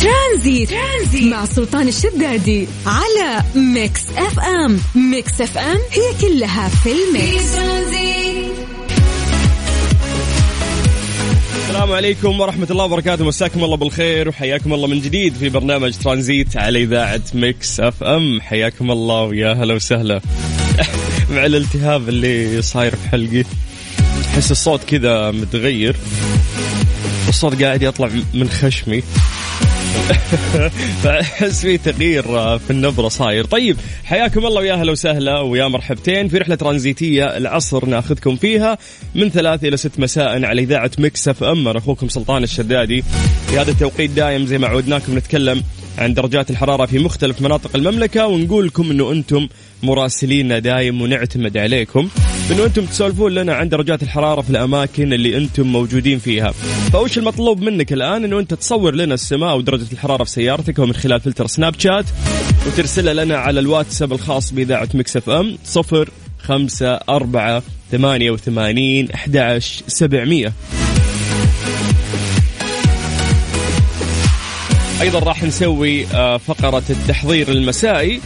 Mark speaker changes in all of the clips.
Speaker 1: ترانزيت, ترانزيت. مع سلطان الشدادي على Mix FM. Mix FM هي كلها في ال mix.
Speaker 2: السلام عليكم ورحمة الله وبركاته. مساكم الله بالخير وحياكم الله من جديد في برنامج ترانزيت على إذاعة Mix FM. حياكم الله ويا هلا وسهلا. مع الالتهاب اللي صاير في حلقي أحس الصوت كذا متغير الصوت قاعد يطلع من خشمي. فاحس في تغيير في النبرة صاير. طيب حياكم الله ويا أهلا وسهلا ويا مرحبتين في رحلة ترانزيتية العصر ناخذكم فيها من ثلاث إلى ست مساء على إذاعة مكس اف أم. أخوكم سلطان الشدادي. في هذا التوقيت دايم زي ما عودناكم نتكلم عن درجات الحرارة في مختلف مناطق المملكة ونقول لكم إنه أنتم مراسلينا دايم ونعتمد عليكم. انه أنتم تسولفون لنا عن درجات الحرارة في الأماكن اللي أنتم موجودين فيها. فوش المطلوب منك الآن انه انت تصور لنا السماء ودرجة الحرارة في سيارتك ومن خلال فلتر سناب شات. وترسلها لنا على الواتساب الخاص بإذاعة Mix FM صفر خمسة أربعة ثمانية وثمانين أحد سبعمية. أيضا راح نسوي آه، فقرة التحضير المسائي.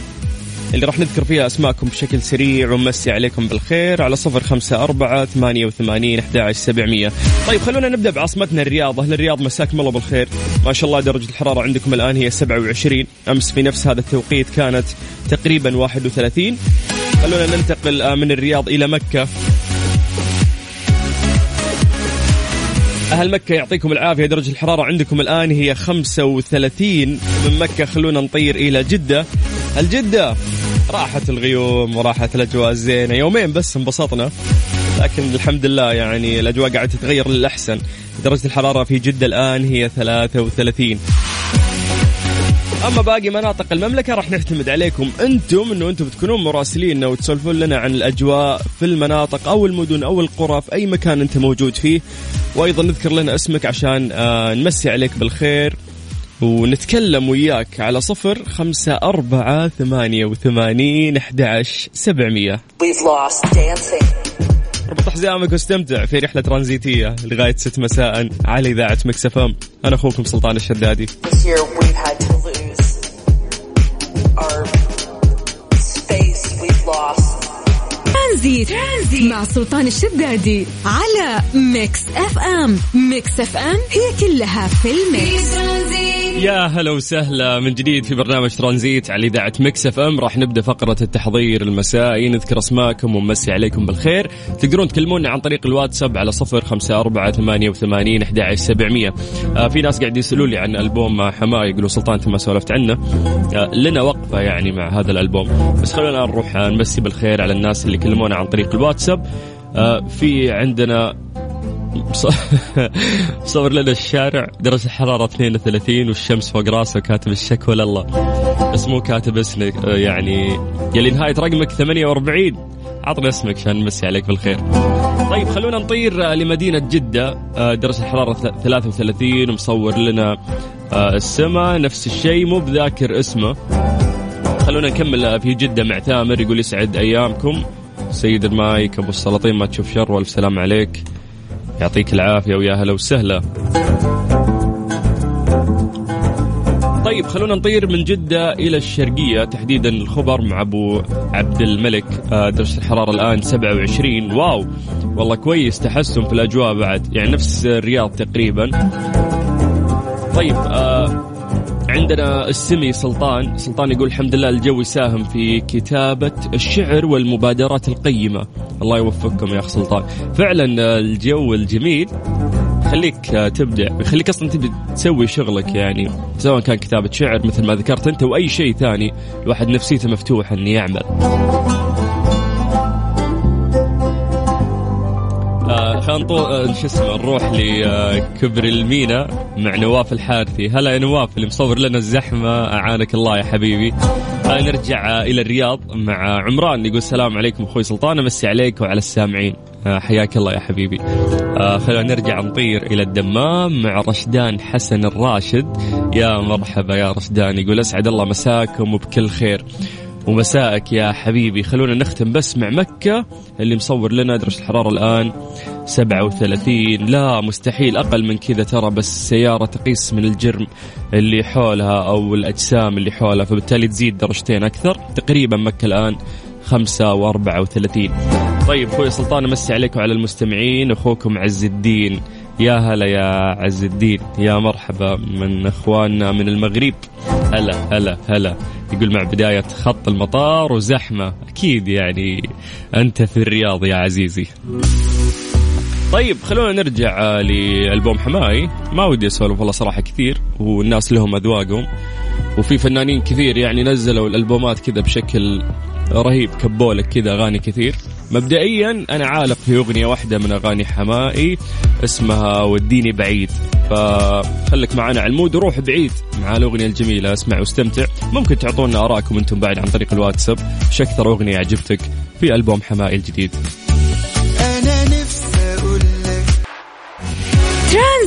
Speaker 2: اللي راح نذكر فيها أسماءكم بشكل سريع ونمسي عليكم بالخير على صفر خمسة أربعة ثمانية وثمانين أحد سبعمية. طيب خلونا نبدأ بعاصمتنا الرياض. أهل الرياض مساكم الله بالخير. ما شاء الله درجة الحرارة عندكم الآن هي 27 أمس في نفس هذا التوقيت كانت تقريبا 31 خلونا ننتقل آه، من الرياض إلى مكة. أهل مكة يعطيكم العافية. درجة الحرارة عندكم الآن هي 35 من مكة خلونا نطير إلى جدة. الجدة! راحت الغيوم وراحت الأجواء الزينة. يومين بس انبسطنا لكن الحمد لله يعني الأجواء قاعدة تتغير للأحسن. درجة الحرارة في جدة الآن هي 33 أما باقي مناطق المملكة راح نعتمد عليكم أنتم إنه أنتم تكونون مراسلين وتسولفون لنا عن الأجواء في المناطق أو المدن أو القرى في أي مكان أنت موجود فيه. وأيضا نذكر لنا اسمك عشان آه نمسي عليك بالخير. ونتكلم وياك على صفر خمسة أربعة ثمانية وثمانين أحد سبعمية. ربط حزامك واستمتع في رحلة ترانزيتية لغاية ست مساء على إذاعة مكسفم أنا أخوكم سلطان الشدادي.
Speaker 1: ترانزيت. ترانزيت. مع سلطان الشدادي على Mix FM. Mix FM هي كلها في ال mix.
Speaker 2: يا هلا وسهلا. من جديد في برنامج ترانزيت على إذاعة Mix FM. راح نبدأ فقرة التحضير المسائي. نذكر أسماءكم ونمسي عليكم بالخير. تقدرون تكلمونا عن طريق الواتساب على صفر خمسة أربعة ثمانية وثمانين أحد سبعمية. آه في ناس قاعد يسألوا لي عن ألبوم حماقي يقولوا سلطان أنت ما سولفت عنه. آه لنا وقفة يعني مع هذا الألبوم. بس خلونا نروح نمسي بالخير على الناس اللي كلمونا عن طريق الواتساب. آه في عندنا صور لنا الشارع درجة الحرارة 32 والشمس فوق راسه كاتب الشكوى لله بس مو كاتب اسمك يعني يلي نهاية رقمك 48 عطنا اسمك عشان نمسي عليك بالخير. طيب خلونا نطير لمدينة جدة. درجة الحرارة 33 ومصور لنا السماء نفس الشيء مو بذاكر اسمه. خلونا نكمل في جدة مع ثامر يقول يسعد أيامكم. سيد المايك أبو السلاطين ما تشوف شر وألف سلام عليك. يعطيك العافية ويا هلا وسهلا. طيب خلونا نطير من جدة إلى الشرقية تحديدا الخبر مع أبو عبد الملك. آه، درجة الحرارة الآن 27 واو! والله كويس تحسن في الأجواء بعد. يعني نفس الرياض تقريبا. طيب آه عندنا السمي سلطان. سلطان يقول الحمد لله الجو يساهم في كتابة الشعر والمبادرات القيمة. الله يوفقكم يا أخ سلطان. فعلا الجو الجميل. يخليك تبدع. يخليك أصلا تبي تسوي شغلك يعني. سواء كان كتابة شعر مثل ما ذكرت أنت واي شيء ثاني. الواحد نفسيته مفتوحة إنه يعمل. خلينا آه شو اسمه نروح لكبر المينا مع نواف الحارثي. هلا يا نواف اللي مصور لنا الزحمة أعانك الله يا حبيبي. آه نرجع إلى الرياض مع عمران يقول السلام عليكم أخوي سلطان أمسي عليك وعلى السامعين. آه حياك الله يا حبيبي. آه خلينا نرجع نطير إلى الدمام مع رشدان حسن الراشد. يا مرحبا يا رشدان يقول أسعد الله مساكم وبكل خير. ومساءك يا حبيبي. خلونا نختم بس مع مكة اللي مصور لنا درجة الحرارة الآن 37 لا مستحيل. أقل من كذا ترى بس سيارة تقيس من الجرم اللي حولها أو الأجسام اللي حولها فبالتالي تزيد درجتين أكثر. تقريبا مكة الآن 35 طيب أخوي سلطان أمسي عليكم وعلى المستمعين. أخوكم عز الدين. يا هلا يا عز الدين يا مرحبا من إخواننا من المغرب. هلا هلا هلا. يقول مع بداية خط المطار وزحمة. أكيد يعني أنت في الرياض يا عزيزي. طيب خلونا نرجع لألبوم حماي. ما ودي أسولف والله صراحة كثير والناس لهم أذواقهم. وفي فنانين كثير يعني نزلوا الألبومات كذا بشكل رهيب كبولك كذا أغاني كثير. مبدئيا أنا عالق في أغنية واحدة من أغاني حمائي اسمها وديني بعيد. فخلك معنا على المود وروح بعيد مع الأغنية الجميلة. اسمع واستمتع. ممكن تعطونا آراءكم أنتم بعد عن طريق الواتساب. إيش أكثر أغنية عجبتك في ألبوم حماقي الجديد.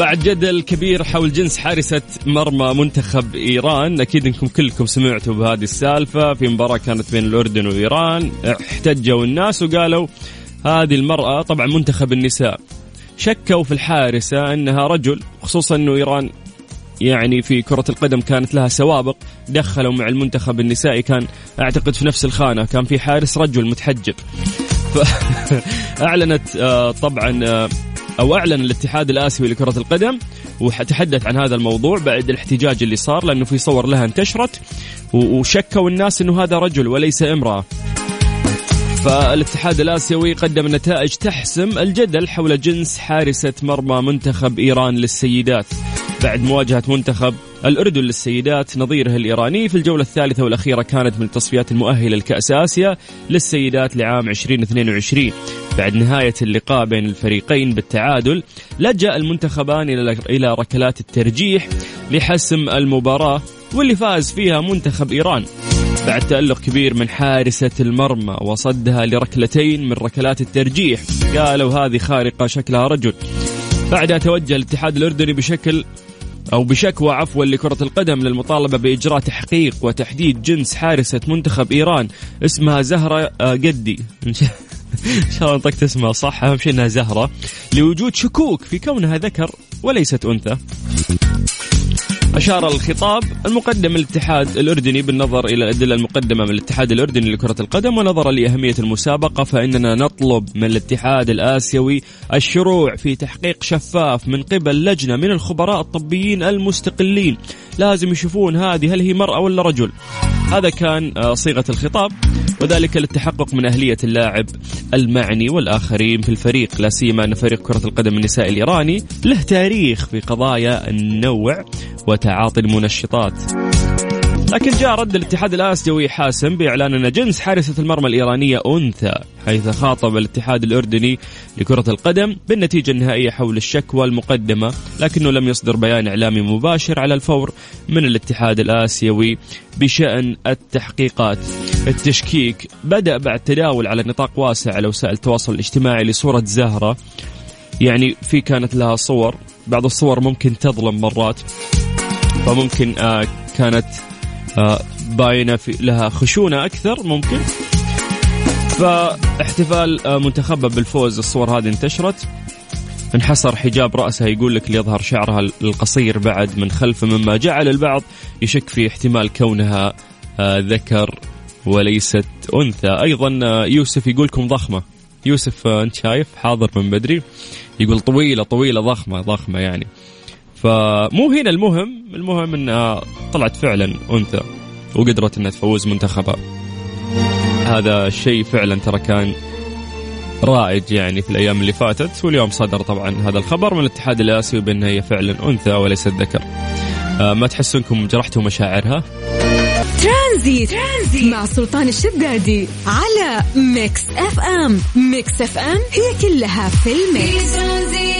Speaker 2: بعد جدل كبير حول جنس حارسة مرمى منتخب إيران. أكيد أنكم كلكم سمعتوا بهذه السالفة. في مباراة كانت بين الأردن وإيران احتجوا الناس وقالوا هذه المرأة طبعا منتخب النساء. شكوا في الحارسة أنها رجل خصوصا أنه إيران يعني في كرة القدم كانت لها سوابق. دخلوا مع المنتخب النسائي كان أعتقد في نفس الخانة كان في حارس رجل متحجب. فأعلنت آه، طبعا آه، أو أعلن الاتحاد الآسيوي لكرة القدم وتحدث عن هذا الموضوع بعد الاحتجاج اللي صار لأنه في صور لها انتشرت وشكوا الناس إنه هذا رجل وليس امرأة. فالاتحاد الآسيوي قدم نتائج تحسم الجدل حول جنس حارسه مرمى منتخب إيران للسيدات. بعد مواجهة منتخب الأردن للسيدات نظيرها الإيراني في الجولة الثالثة والأخيرة كانت من التصفيات المؤهلة لكأس آسيا للسيدات لعام 2022 بعد نهاية اللقاء بين الفريقين بالتعادل لجأ المنتخبان إلى ركلات الترجيح لحسم المباراة واللي فاز فيها منتخب إيران. بعد تألق كبير من حارسة المرمى وصدها لركلتين من ركلات الترجيح قالوا هذه خارقة شكلها رجل. بعدها توجه الاتحاد الأردني بشكل أو بشكوى عفوا لكرة القدم للمطالبة بإجراء تحقيق وتحديد جنس حارسة منتخب إيران اسمها زهرة آه، قدي. إن شاء الله نطقت اسمها صح أهم شيء أنها زهرة. لوجود شكوك في كونها ذكر وليست أنثى. أشار الخطاب المقدم الاتحاد الأردني بالنظر إلى الأدلة المقدمة من الاتحاد الأردني لكرة القدم ونظرا لأهمية المسابقة فإننا نطلب من الاتحاد الآسيوي الشروع في تحقيق شفاف من قبل لجنة من الخبراء الطبيين المستقلين. لازم يشوفون هذه هل هي مرأة ولا رجل. هذا كان آه، صيغة الخطاب وذلك للتحقق من أهلية اللاعب المعني والآخرين في الفريق لا سيما أن فريق كرة القدم النسائي الإيراني له تاريخ في قضايا النوع. وتعاطي المنشطات. لكن جاء رد الاتحاد الآسيوي حاسم بإعلان أن جنس حارسة المرمى الإيرانية أنثى حيث خاطب الاتحاد الأردني لكرة القدم بالنتيجة النهائية حول الشكوى المقدمة لكنه لم يصدر بيان إعلامي مباشر على الفور من الاتحاد الآسيوي بشأن التحقيقات. التشكيك بدأ بعد تداول على نطاق واسع على وسائل التواصل الاجتماعي لصورة زهرة يعني في كانت لها صور بعض الصور ممكن تظلم مرات. فممكن آه كانت آه باينة في لها خشونة أكثر ممكن. فاحتفال آه منتخبها بالفوز الصور هذه انتشرت. انحصر حجاب رأسها يقول لك ليظهر شعرها القصير بعد من خلفه مما جعل البعض يشك في احتمال كونها آه ذكر وليست أنثى. أيضا آه يوسف يقولكم ضخمة. يوسف آه أنت شايف؟ حاضر من بدري. يقول طويلة طويلة ضخمة ضخمة يعني. فمو هنا المهم المهم إنها طلعت فعلا أنثى وقدرت إنها تفوز منتخبها. هذا الشيء فعلا ترى كان رائج يعني في الأيام اللي فاتت واليوم صدر طبعا هذا الخبر من الاتحاد الآسيوي بأنها هي فعلا أنثى وليست ذكر آه، ما تحسوا انكم جرحتوا مشاعرها؟
Speaker 1: ترانزيت, ترانزيت مع سلطان الشدادي على Mix FM. Mix FM هي كلها في ال mix.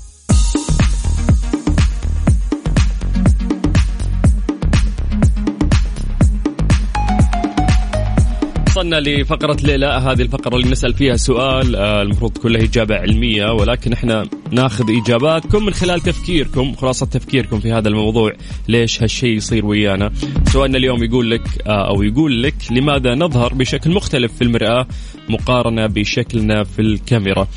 Speaker 2: وصلنا لفقرة ليلى. هذه الفقرة اللي نسأل فيها سؤال آه، المفروض له إجابة علمية ولكن إحنا ناخذ إجاباتكم من خلال تفكيركم خلاصة تفكيركم في هذا الموضوع. ليش هالشيء يصير ويانا؟ سؤالنا اليوم يقول لك آه، أو يقول لك لماذا نظهر بشكل مختلف في المرآة مقارنة بشكلنا في الكاميرا؟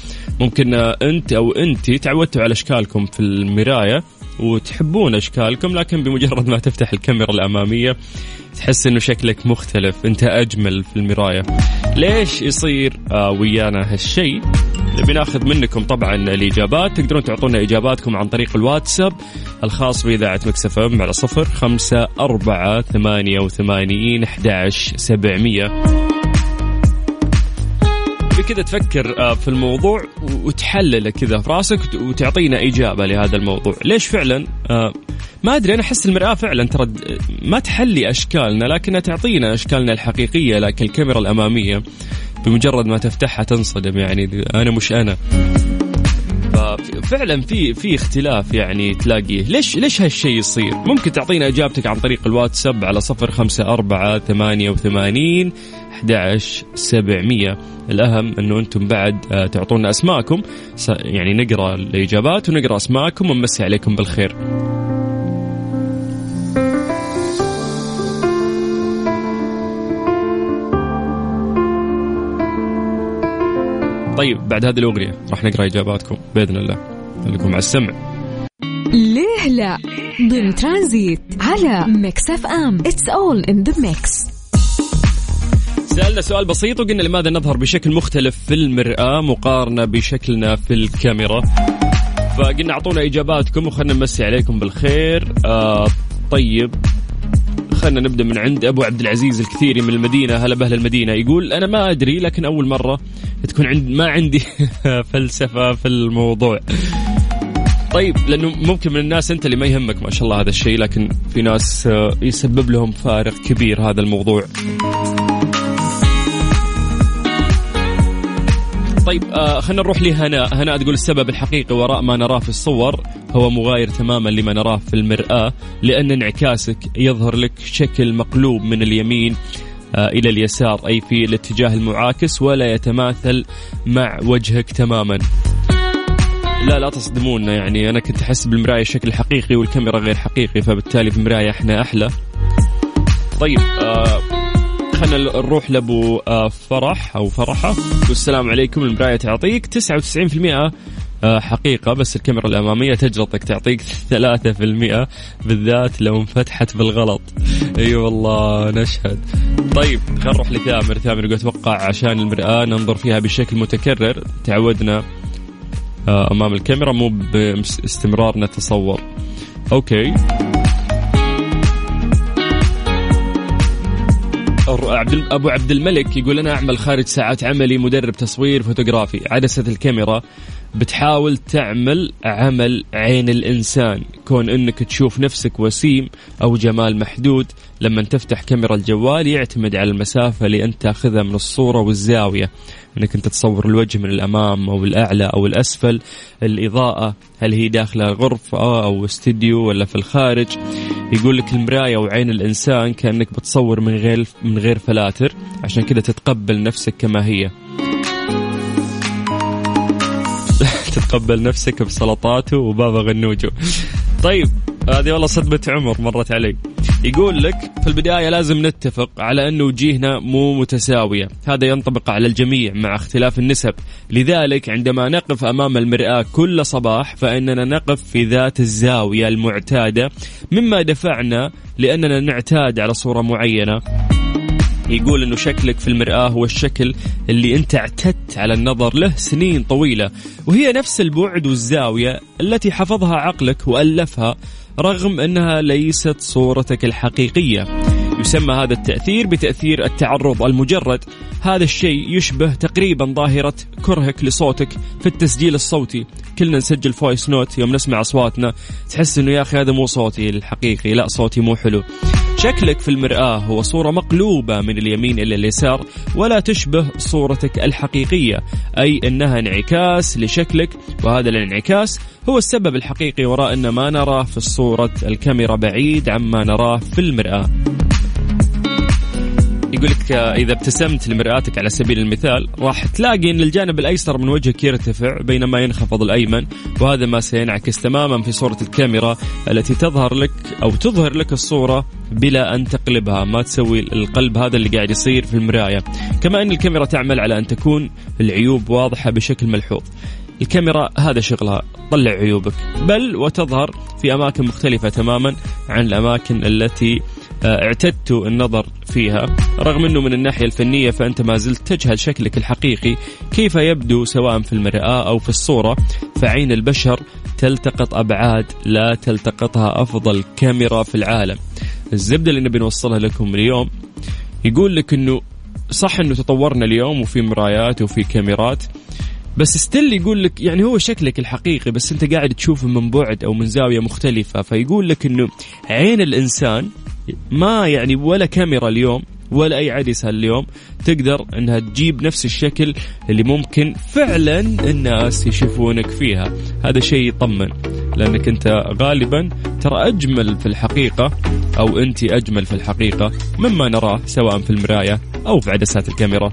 Speaker 2: ممكن آه، أنت أو أنت تعودتوا على أشكالكم في المراية وتحبون أشكالكم لكن بمجرد ما تفتح الكاميرا الأمامية تحس إنه شكلك مختلف أنت أجمل في المراية. ليش يصير آه ويانا هالشيء نبي ناخذ منكم طبعا الإجابات تقدرون تعطونا إجاباتكم عن طريق الواتساب الخاص بإذاعة مكسف إم على صفر خمسة أربعة ثمانية وثمانين أحد سبعمية. كذا تفكر آه، في الموضوع وتحلله كذا في راسك وتعطينا إجابة لهذا الموضوع، ليش فعلا؟ آه، ما أدري أنا أحس المرآة فعلا ترى ما تحلي أشكالنا لكنها تعطينا أشكالنا الحقيقية لكن الكاميرا الأمامية بمجرد ما تفتحها تنصدم يعني أنا مش أنا. ففعلا في في اختلاف يعني تلاقيه. ليش ليش هالشيء يصير؟ ممكن تعطينا إجابتك عن طريق الواتساب على صفر خمسة أربعة ثمانية وثمانين 11 700 الأهم أنه أنتم بعد آه، تعطونا أسماءكم يعني نقرأ الإجابات ونقرأ أسماءكم ونمسي عليكم بالخير. طيب بعد هذه الأغنية راح نقرأ إجاباتكم بإذن الله. خليكم على السمع.
Speaker 1: ليه لا؟ ضمن ترانزيت على Mix FM. It's all in the mix
Speaker 2: سألنا سؤال بسيط وقلنا لماذا نظهر بشكل مختلف في المرآة مقارنة بشكلنا في الكاميرا. فقلنا أعطونا إجاباتكم وخلنا نمسي عليكم بالخير. آه طيب. خلنا نبدأ من عند أبو عبد العزيز الكثيري من المدينة. هلا بأهل المدينة. يقول أنا ما أدري لكن أول مرة تكون عند ما عندي فلسفة في الموضوع. طيب لأنه ممكن من الناس أنت اللي ما يهمك ما شاء الله هذا الشيء لكن في ناس آه، يسبب لهم فارق كبير هذا الموضوع. طيب آه خلينا نروح لهناء هناء تقول السبب الحقيقي وراء ما نراه في الصور هو مغاير تماما لما نراه في المرآة لأن انعكاسك يظهر لك شكل مقلوب من اليمين آه إلى اليسار أي في الاتجاه المعاكس ولا يتماثل مع وجهك تماما. لا لا تصدمونا يعني أنا كنت أحس بالمراية شكل حقيقي والكاميرا غير حقيقي فبالتالي في المراية إحنا أحلى. طيب آه خلينا نروح لأبو آه، فرح أو فرحة. والسلام عليكم المرايه تعطيك 99% آه، حقيقة بس الكاميرا الأمامية تجلطك تعطيك 3% بالذات لو انفتحت بالغلط. إي أيوة والله نشهد. طيب خلينا نروح لثامر ثامر يقول أتوقع عشان المرآة ننظر فيها بشكل متكرر. تعودنا آه، أمام الكاميرا مو باستمرار نتصور. أوكي. أبو عبد الملك يقول أنا أعمل خارج ساعات عملي مدرب تصوير فوتوغرافي. عدسه الكاميرا بتحاول تعمل عمل عين الإنسان. كون إنك تشوف نفسك وسيم أو جمال محدود لما تفتح كاميرا الجوال يعتمد على المسافة اللي انت تأخذها من الصورة والزاوية. انك انت تصور الوجه من الأمام أو الأعلى أو الأسفل. الإضاءة هل هي داخله غرفة أو استديو ولا في الخارج؟ يقول لك المراية وعين الإنسان كأنك بتصور من غير من غير فلاتر. عشان كذا تتقبل نفسك كما هي. تتقبل نفسك بسلطاته وبابا غنوجه طيب هذه والله صدمة عمر مرت علي. يقول لك في البداية لازم نتفق على أن وجيهنا مو متساوية. هذا ينطبق على الجميع مع اختلاف النسب. لذلك عندما نقف أمام المرآة كل صباح فإننا نقف في ذات الزاوية المعتادة مما دفعنا لأننا نعتاد على صورة معينة. يقول إنه شكلك في المرآة هو الشكل اللي أنت اعتدت على النظر له سنين طويلة وهي نفس البعد والزاوية التي حفظها عقلك وألفها رغم أنها ليست صورتك الحقيقية. يسمى هذا التأثير بتأثير التعرض المجرد. هذا الشيء يشبه تقريبا ظاهرة كرهك لصوتك في التسجيل الصوتي. كلنا نسجل voice note يوم نسمع أصواتنا. تحس أنه يا أخي هذا مو صوتي الحقيقي لا صوتي مو حلو. شكلك في المرآة هو صورة مقلوبة من اليمين إلى اليسار ولا تشبه صورتك الحقيقية. أي أنها انعكاس لشكلك وهذا الانعكاس هو السبب الحقيقي وراء أن ما نراه في الصورة الكاميرا بعيد عما نراه في المرآة. يقول لك إذا ابتسمت لمرآتك على سبيل المثال راح تلاقي إن الجانب الأيسر من وجهك يرتفع بينما ينخفض الأيمن وهذا ما سينعكس تماما في صورة الكاميرا التي تظهر لك أو تظهر لك الصورة بلا أن تقلبها ما تسوي القلب هذا اللي قاعد يصير في المراية. كما إن الكاميرا تعمل على أن تكون العيوب واضحة بشكل ملحوظ. الكاميرا هذا شغلها طلع عيوبك بل وتظهر في أماكن مختلفة تماما عن الأماكن التي آه، اعتدت النظر فيها. رغم أنه من الناحية الفنية فأنت ما زلت تجهل شكلك الحقيقي. كيف يبدو سواء في المرآة أو في الصورة؟ فعين البشر تلتقط أبعاد لا تلتقطها أفضل كاميرا في العالم. الزبدة اللي نبي نوصلها لكم اليوم يقول لك أنه صح أنه تطورنا اليوم وفي مرايات وفي كاميرات. بس ستيل يقول لك يعني هو شكلك الحقيقي بس أنت قاعد تشوفه من بعد أو من زاوية مختلفة فيقول لك إنه عين الإنسان ما يعني ولا كاميرا اليوم ولا أي عدسة اليوم تقدر إنها تجيب نفس الشكل اللي ممكن فعلا الناس يشوفونك فيها. هذا شيء يطمن لأنك أنت غالبا ترى أجمل في الحقيقة أو انت أجمل في الحقيقة مما نراه سواء في المراية أو في عدسات الكاميرا.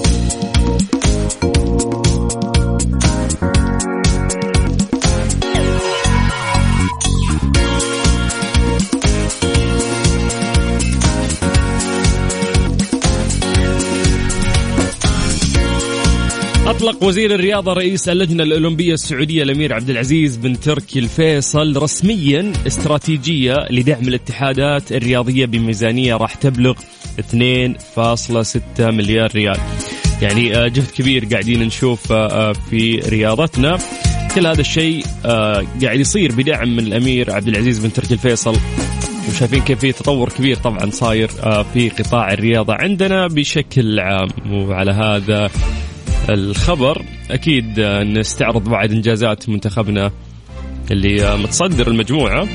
Speaker 2: أطلق وزير الرياضة رئيس اللجنة الأولمبية السعودية الأمير عبد العزيز بن تركي الفيصل رسميا استراتيجية لدعم الاتحادات الرياضية بميزانية راح تبلغ 2.6 مليار ريال. يعني آه، جهد كبير قاعدين نشوف آه، آه، في رياضتنا. كل هذا الشيء قاعد يصير بدعم من الأمير عبد العزيز بن تركي الفيصل. وشايفين كيف في تطور كبير طبعا صاير في قطاع الرياضة عندنا بشكل عام. وعلى هذا الخبر. أكيد نستعرض بعض إنجازات منتخبنا اللي متصدر المجموعة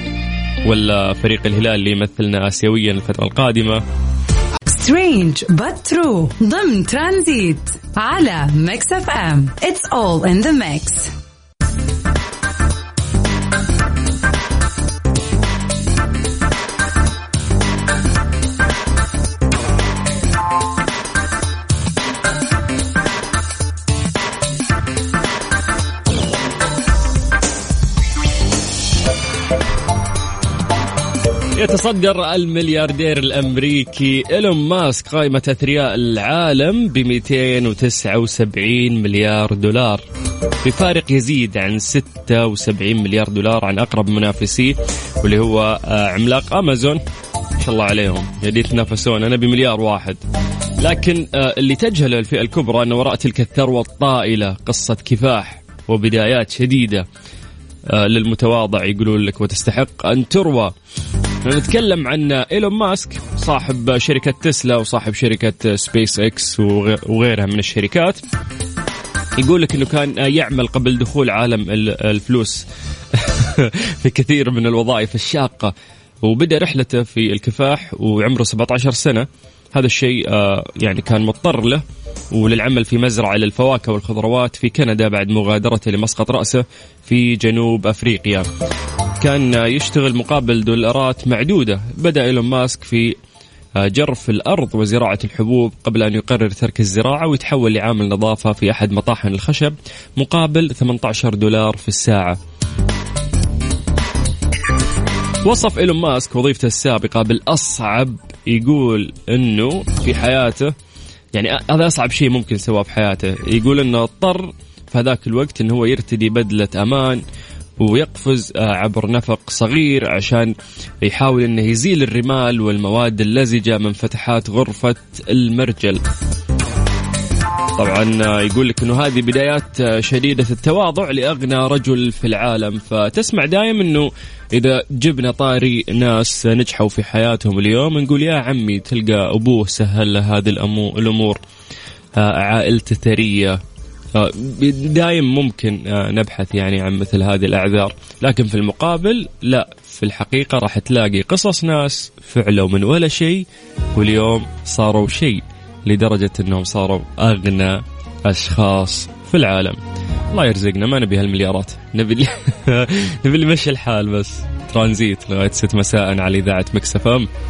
Speaker 2: ولا فريق الهلال اللي يمثلنا اسيويا الفترة
Speaker 1: القادمة. Strange true. ضمن ترانزيت على Mix FM. It's all in the mix
Speaker 2: يتصدر الملياردير الأمريكي إيلون ماسك قائمة أثرياء العالم ب 279 مليار دولار. بفارق يزيد عن 76 مليار دولار عن أقرب منافسيه واللي هو آه، عملاق أمازون. ما شاء الله عليهم قاعدين يتنافسون. أنا بمليار واحد. لكن آه، اللي تجهله الفئة الكبرى ان وراء تلك الثروة الطائلة قصة كفاح وبدايات شديدة آه، للمتواضع يقولون لك وتستحق أن تروى. نتكلم عن إيلون ماسك صاحب شركة تسلا وصاحب شركة سبيس إكس وغيرها من الشركات. يقول لك إنه كان يعمل قبل دخول عالم الفلوس في كثير من الوظائف الشاقة. وبدأ رحلته في الكفاح وعمره 17 سنة. هذا الشيء آه، يعني كان مضطر له. وللعمل في مزرعة للفواكه والخضروات في كندا بعد مغادرته لمسقط رأسه في جنوب أفريقيا. كان يشتغل مقابل دولارات معدودة. بدأ إيلون ماسك في جرف الأرض وزراعة الحبوب قبل أن يقرر ترك الزراعة ويتحول لعامل نظافة في أحد مطاحن الخشب مقابل 18 دولار في الساعة. وصف إيلون ماسك وظيفته السابقة بالأصعب يقول أنه في حياته يعني هذا أصعب شيء ممكن سواه في حياته. يقول أنه اضطر في هذاك الوقت أنه هو يرتدي بدلة أمان ويقفز آه، عبر نفق صغير عشان يحاول إنه يزيل الرمال والمواد اللزجة من فتحات غرفة المرجل. طبعا آه، يقول لك إنه هذه بدايات آه، شديدة التواضع لأغنى رجل في العالم. فتسمع دايم إنه إذا جبنا طاري ناس نجحوا في حياتهم اليوم نقول يا عمي تلقى أبوه سهل له هذه الأمور. عائلته ثرية. دايم ممكن آه، نبحث يعني عن مثل هذه الأعذار. لكن في المقابل لا في الحقيقة راح تلاقي قصص ناس فعلوا من ولا شيء واليوم صاروا شيء لدرجة إنهم صاروا أغنى أشخاص في العالم. الله يرزقنا ما نبي هالمليارات. نبي اللي نبي اللي يمشي الحال بس. ترانزيت لغايه 6 مساء على إذاعة مكسف أم.